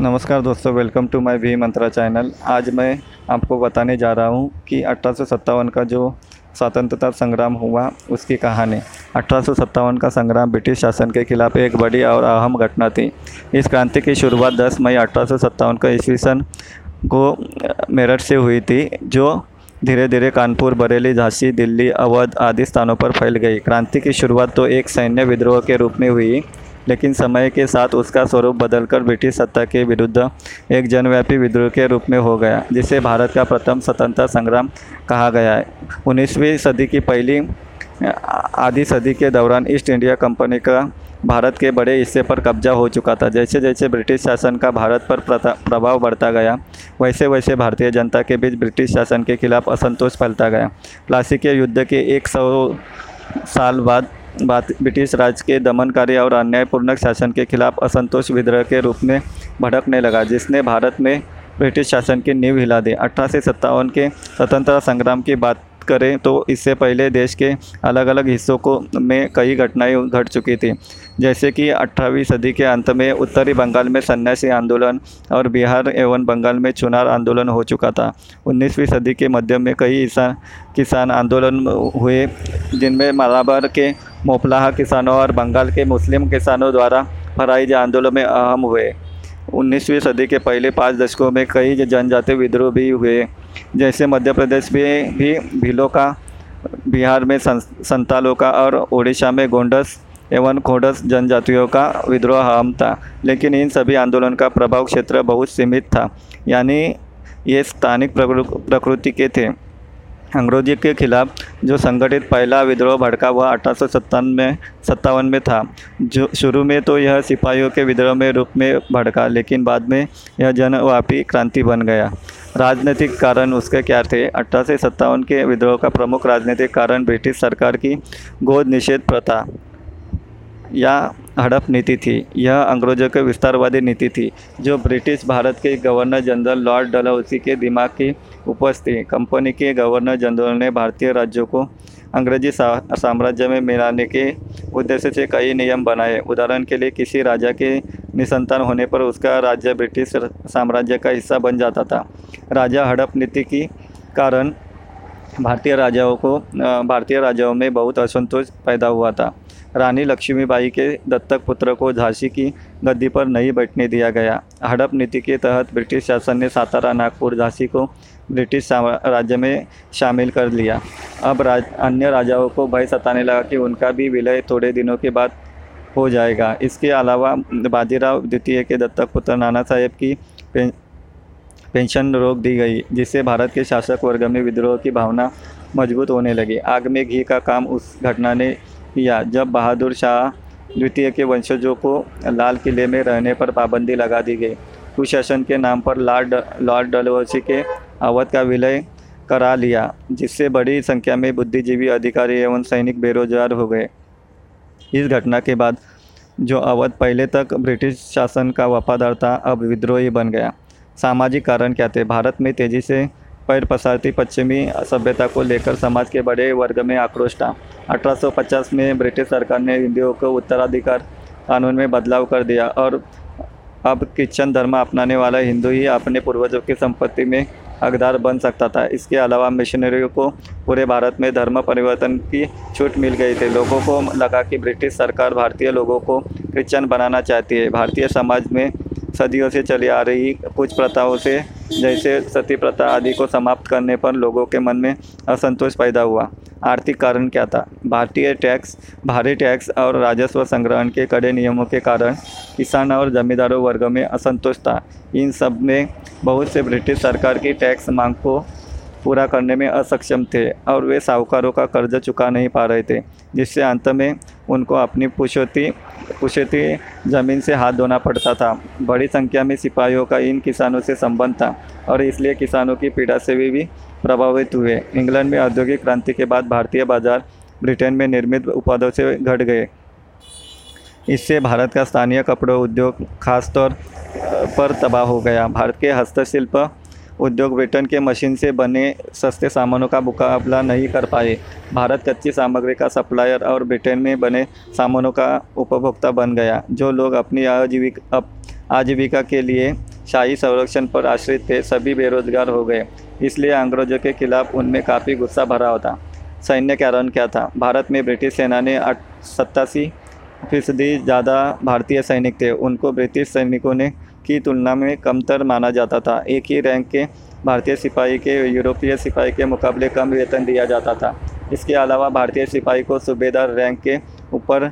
नमस्कार दोस्तों welcome to my V Mantra channel आज मैं आपको बताने जा रहा हूँ कि अठारह सौ सत्तावन का जो स्वतंत्रता संग्राम हुआ, उसकी कहानी। अठारह सौ सत्तावन का संग्राम ब्रिटिश शासन के खिलाफ एक बड़ी और अहम घटना थी। इस क्रांति की शुरुआत 10 मई अठारह सौ सत्तावन का ईस्वी सन को मेरठ से हुई थी, जो धीरे धीरे कानपुर, बरेली, झांसी, दिल्ली, अवध आदि स्थानों पर फैल गई। क्रांति की शुरुआत तो एक सैन्य विद्रोह के रूप में हुई लेकिन समय के साथ उसका स्वरूप बदलकर ब्रिटिश सत्ता के विरुद्ध एक जनव्यापी विद्रोह के रूप में हो गया, जिसे भारत का प्रथम स्वतंत्रता संग्राम कहा गया है। उन्नीसवीं सदी की पहली, आधी सदी के दौरान ईस्ट इंडिया कंपनी का भारत के बड़े हिस्से पर कब्जा हो चुका था। जैसे जैसे ब्रिटिश शासन का भारत पर प्रभाव बढ़ता गया वैसे वैसे भारतीय जनता के बीच ब्रिटिश शासन के खिलाफ असंतोष फैलता गया। प्लासी के युद्ध के एक सौ साल बाद ब्रिटिश राज के दमनकारी और अन्यायपूर्ण शासन के खिलाफ असंतोष विद्रोह के रूप में भड़कने लगा, जिसने भारत में ब्रिटिश शासन की नींव हिला दी। अठारह के स्वतंत्रता संग्राम की बात करें तो इससे पहले देश के अलग अलग हिस्सों को में कई घटनाएँ घट चुकी थी, जैसे कि अठारहवीं सदी के अंत में उत्तरी बंगाल में सन्यासी आंदोलन और बिहार एवं बंगाल में चुनार आंदोलन हो चुका था। उन्नीसवीं सदी के मध्य में कई किसान आंदोलन हुए, जिनमें मालाबार के मोपलाहा किसानों और बंगाल के मुस्लिम किसानों द्वारा फराइज आंदोलन में अहम हुए। उन्नीसवीं सदी के पहले पाँच दशकों में कई जनजातीय विद्रोह भी हुए, जैसे मध्य प्रदेश में भी भीलों का, बिहार में संतालों का और उड़ीसा में गोंडस एवं खोडस जनजातियों का विद्रोह अहम था। लेकिन इन सभी आंदोलन का प्रभाव क्षेत्र बहुत सीमित था, यानी ये स्थानिक प्रकृति के थे। अंग्रेज़ी के खिलाफ जो संगठित पहला विद्रोह भड़का वह अठारह में, सत्तावन में था। जो शुरू में तो यह सिपाहियों के विद्रोह में रूप में भड़का, लेकिन बाद में यह जनव्यापी क्रांति बन गया। राजनीतिक कारण उसके क्या थे? अठारह सौ सत्तावन के विद्रोह का प्रमुख राजनीतिक कारण ब्रिटिश सरकार की गोद निषेध प्रथा या हड़प नीति थी। यह अंग्रेज़ों के विस्तारवादी नीति थी, जो ब्रिटिश भारत के गवर्नर जनरल लॉर्ड डलहौसी के दिमाग की उपज थी कंपनी के गवर्नर जनरल ने भारतीय राज्यों को अंग्रेज़ी साम्राज्य में मिलाने के उद्देश्य से कई नियम बनाए। उदाहरण के लिए, किसी राजा के निसंतान होने पर उसका राज्य ब्रिटिश साम्राज्य का हिस्सा बन जाता था। राजा हड़प नीति की कारण भारतीय राजाओं को भारतीय राजाओं में बहुत असंतोष पैदा हुआ था। रानी लक्ष्मीबाई के दत्तक पुत्र को झांसी की गद्दी पर नहीं बैठने दिया गया। हड़प नीति के तहत ब्रिटिश शासन ने सातारा, नागपुर, झांसी को ब्रिटिश राज्य में शामिल कर लिया। अब राज, अन्य राजाओं को भय सताने लगा कि उनका भी विलय थोड़े दिनों के बाद हो जाएगा। इसके अलावा बाजीराव द्वितीय के दत्तक पुत्र नाना साहेब की पेंशन रोक दी गई, जिससे भारत के शासक वर्ग में विद्रोह की भावना मज़बूत होने लगी। आग में घी का काम उस घटना ने किया, जब बहादुर शाह द्वितीय के वंशजों को लाल किले में रहने पर पाबंदी लगा दी गई। कुशासन के नाम पर लॉर्ड लॉर्ड डलवसी के अवध का विलय करा लिया, जिससे बड़ी संख्या में बुद्धिजीवी अधिकारी एवं सैनिक बेरोजगार हो गए। इस घटना के बाद जो अवध पहले तक ब्रिटिश शासन का वफादार था, अब विद्रोही बन गया। सामाजिक कारण क्या थे? भारत में तेज़ी से पैर पसारती पश्चिमी सभ्यता को लेकर समाज के बड़े वर्ग में आक्रोश था। 1850 में ब्रिटिश सरकार ने हिंदुओं को उत्तराधिकार कानून में बदलाव कर दिया और अब क्रिश्चन धर्म अपनाने वाला हिंदू ही अपने पूर्वजों की संपत्ति में हकदार बन सकता था। इसके अलावा मिशनरियों को पूरे भारत में धर्म परिवर्तन की छूट मिल गई थी। लोगों को लगा कि ब्रिटिश सरकार भारतीय लोगों को क्रिश्चन बनाना चाहती है। भारतीय समाज में सदियों से चली आ रही कुछ प्रथाओं से, जैसे सती प्रथा आदि को समाप्त करने पर लोगों के मन में असंतोष पैदा हुआ। आर्थिक कारण क्या था? भारतीय टैक्स, भारी टैक्स और राजस्व संग्रहण के कड़े नियमों के कारण किसान और जमींदारों वर्ग में असंतोष था। इन सब में बहुत से ब्रिटिश सरकार की टैक्स मांग को पूरा करने में असक्षम थे और वे साहूकारों का कर्ज चुका नहीं पा रहे थे जिससे अंत में उनको अपनी पुशोती पुशती ज़मीन से हाथ धोना पड़ता था। बड़ी संख्या में सिपाहियों का इन किसानों से संबंध था और इसलिए किसानों की पीड़ा से भी, भी प्रभावित हुए। इंग्लैंड में औद्योगिक क्रांति के बाद भारतीय बाज़ार ब्रिटेन में निर्मित उत्पादों से घट गए। इससे भारत का स्थानीय कपड़ों उद्योग खासतौर पर तबाह हो गया। भारत के हस्तशिल्प उद्योग ब्रिटेन के मशीन से बने सस्ते सामानों का मुकाबला नहीं कर पाए। भारत कच्ची सामग्री का सप्लायर और ब्रिटेन में बने सामानों का उपभोक्ता बन गया, जो लोग अपनी आजीविका आजीविका के लिए शाही संरक्षण पर आश्रित थे, सभी बेरोजगार हो गए। इसलिए अंग्रेज़ों के खिलाफ उनमें काफ़ी गुस्सा भरा होता। सैन्य कारण क्या था? भारत में ब्रिटिश सेना ने सत्तासी फ़ीसदी ज़्यादा भारतीय सैनिक थे। उनको ब्रिटिश सैनिकों ने की तुलना में कमतर माना जाता था। एक ही रैंक के भारतीय सिपाही के, यूरोपीय सिपाही के मुकाबले कम वेतन दिया जाता था। इसके अलावा भारतीय सिपाही को सूबेदार रैंक के ऊपर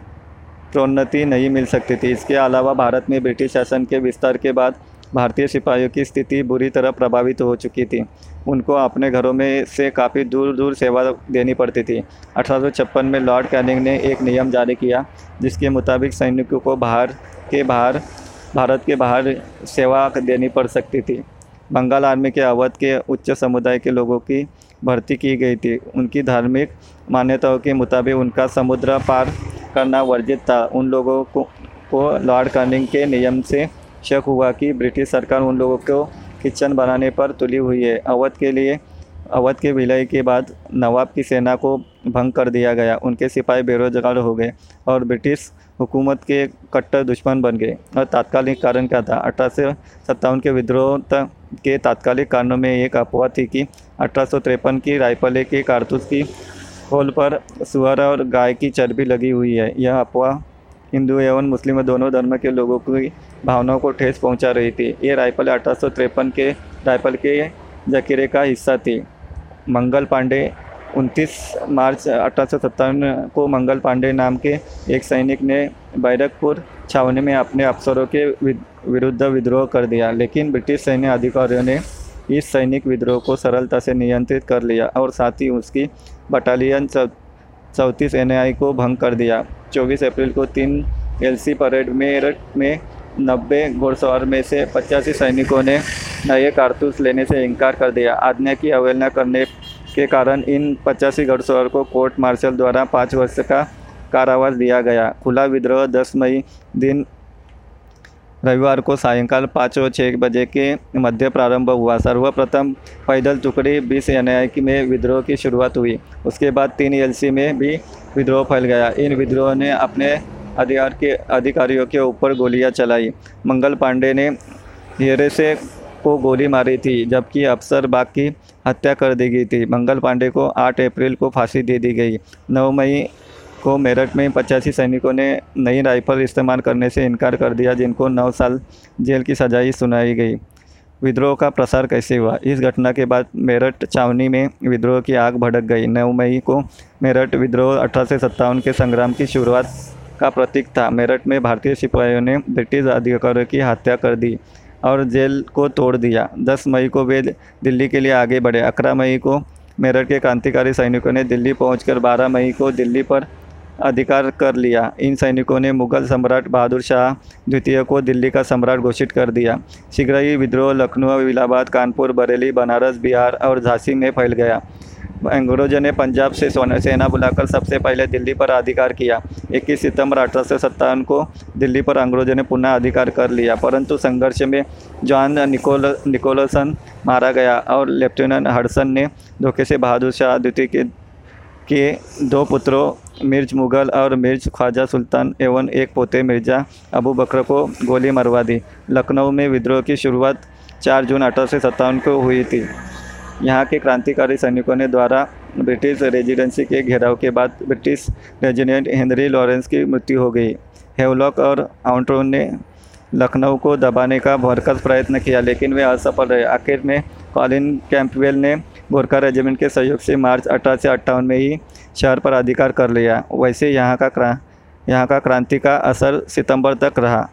प्रोन्नति नहीं मिल सकती थी। इसके अलावा भारत में ब्रिटिश शासन के विस्तार के बाद भारतीय सिपाहियों की स्थिति बुरी तरह प्रभावित हो चुकी थी। उनको अपने घरों में से काफ़ी दूर दूर सेवा देनी पड़ती थी। अठारह सौ छप्पन में लॉर्ड कैनिंग ने एक नियम जारी किया, जिसके मुताबिक सैनिकों को बाहर के बाहर भारत के बाहर सेवा देनी पड़ सकती थी। बंगाल आर्मी के अवध के उच्च समुदाय के लोगों की भर्ती की गई थी। उनकी धार्मिक मान्यताओं के मुताबिक उनका समुद्र पार करना वर्जित था। उन लोगों को को लॉर्ड कर्निंग के नियम से शक हुआ कि ब्रिटिश सरकार उन लोगों को किचन बनाने पर तुली हुई है। अवध के लिए, अवध के विलय के बाद नवाब की सेना को भंग कर दिया गया। उनके सिपाही बेरोजगार हो गए और ब्रिटिश हुकूमत के कट्टर दुश्मन बन गए। और तात्कालिक कारण क्या था? अठारह के विद्रोह तक के तात्कालिक कारणों में एक अफवाह थी कि अठारह की राइफले के कारतूस की खोल पर सुअर और गाय की चर्बी लगी हुई है। यह अफवाह हिंदू एवं मुस्लिम दोनों धर्म के लोगों की भावनाओं को ठेस पहुँचा रही थी। ये राइफल अठारह के राइफल के जखीरे का हिस्सा थी। मंगल पांडे 29 मार्च अठारह को मंगल पांडे नाम के एक सैनिक ने बैरकपुर छावनी में अपने अफसरों के विरुद्ध विद्रोह कर दिया। लेकिन ब्रिटिश सैन्य अधिकारियों ने इस सैनिक विद्रोह को सरलता से नियंत्रित कर लिया और साथ ही उसकी बटालियन चौंतीस एन को भंग कर दिया। 24 अप्रैल को तीन एलसी परेड मेरठ में नब्बे घुड़सवार में से पचासी सैनिकों ने नए कारतूस लेने से इनकार कर दिया। आज्ञा की अवहेलना करने के कारण इन पचासी घुड़सवार को कोर्ट मार्शल द्वारा पाँच वर्ष का कारावास दिया गया। खुला विद्रोह 10 मई दिन रविवार को सायंकाल पाँच व छः बजे के मध्य प्रारंभ हुआ। सर्वप्रथम पैदल टुकड़ी बीस एन में विद्रोह की शुरुआत हुई। उसके बाद तीन एल में भी विद्रोह फैल गया। इन विद्रोह ने अपने अधिकार के अधिकारियों के ऊपर गोलियाँ चलाई। मंगल पांडे ने हिरे से को गोली मारी थी, जबकि अफसर बाग की हत्या कर दी गई थी। मंगल पांडे को 8 अप्रैल को फांसी दे दी गई। 9 मई को मेरठ में पचासी सैनिकों ने नई राइफल इस्तेमाल करने से इनकार कर दिया, जिनको नौ साल जेल की सजाई सुनाई गई। विद्रोह का प्रसार कैसे हुआ? इस घटना के बाद मेरठ छावनी में विद्रोह की आग भड़क गई। नौ मई को मेरठ विद्रोह अठारह सौ सत्तावन के संग्राम की शुरुआत का प्रतीक था। मेरठ में भारतीय सिपाहियों ने ब्रिटिश अधिकारियों की हत्या कर दी। और जेल को तोड़ दिया। 10 मई को वे दिल्ली के लिए आगे बढ़े। 11 मई को मेरठ के क्रांतिकारी सैनिकों ने दिल्ली पहुंचकर 12 मई को दिल्ली पर अधिकार कर लिया। इन सैनिकों ने मुगल सम्राट बहादुर शाह द्वितीय को दिल्ली का सम्राट घोषित कर दिया। शीघ्र ही विद्रोह लखनऊ इलाहाबाद कानपुर, बरेली, बनारस, बिहार और झांसी में फैल गया। अंग्रेज़ों ने पंजाब से सेना बुलाकर सबसे पहले दिल्ली पर अधिकार किया। 21 सितंबर अठारह सौ सत्तावन को दिल्ली पर अंग्रेज़ों ने पुनः अधिकार कर लिया, परंतु संघर्ष में जॉन निकोल, निकोलसन मारा गया और लेफ्टिनेंट हडसन ने धोखे से बहादुर शाह द्वितीय के के दो पुत्रों, मिर्ज मुग़ल और मिर्ज ख्वाजा सुल्तान एवं एक पोते मिर्ज़ा अबू बकर को गोली मरवा दी। लखनऊ में विद्रोह की शुरुआत 4 जून अठारह सौ सत्तावन को हुई थी। यहाँ के क्रांतिकारी सैनिकों ने द्वारा ब्रिटिश रेजिडेंसी के घेराव के बाद ब्रिटिश रेजिडेंट हेनरी लॉरेंस की मृत्यु हो गई। हेवलॉक और आउंट्रोन ने लखनऊ को दबाने का भरकस प्रयत्न किया, लेकिन वे असफल रहे। आखिर में कॉलिन कैंपवेल ने गोरखा रेजिमेंट के सहयोग से मार्च अठारह में ही शहर पर अधिकार कर लिया। वैसे यहाँ का क्रा यहाँ का क्रांति का असर सितंबर तक रहा।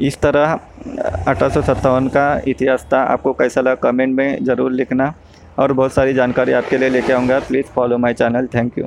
इस तरह, अठारह सौ सत्तावन का इतिहास था। आपको कैसा लगा कमेंट में ज़रूर लिखना और बहुत सारी जानकारी आपके लिए लेके आऊँगा। Please follow my channel thank you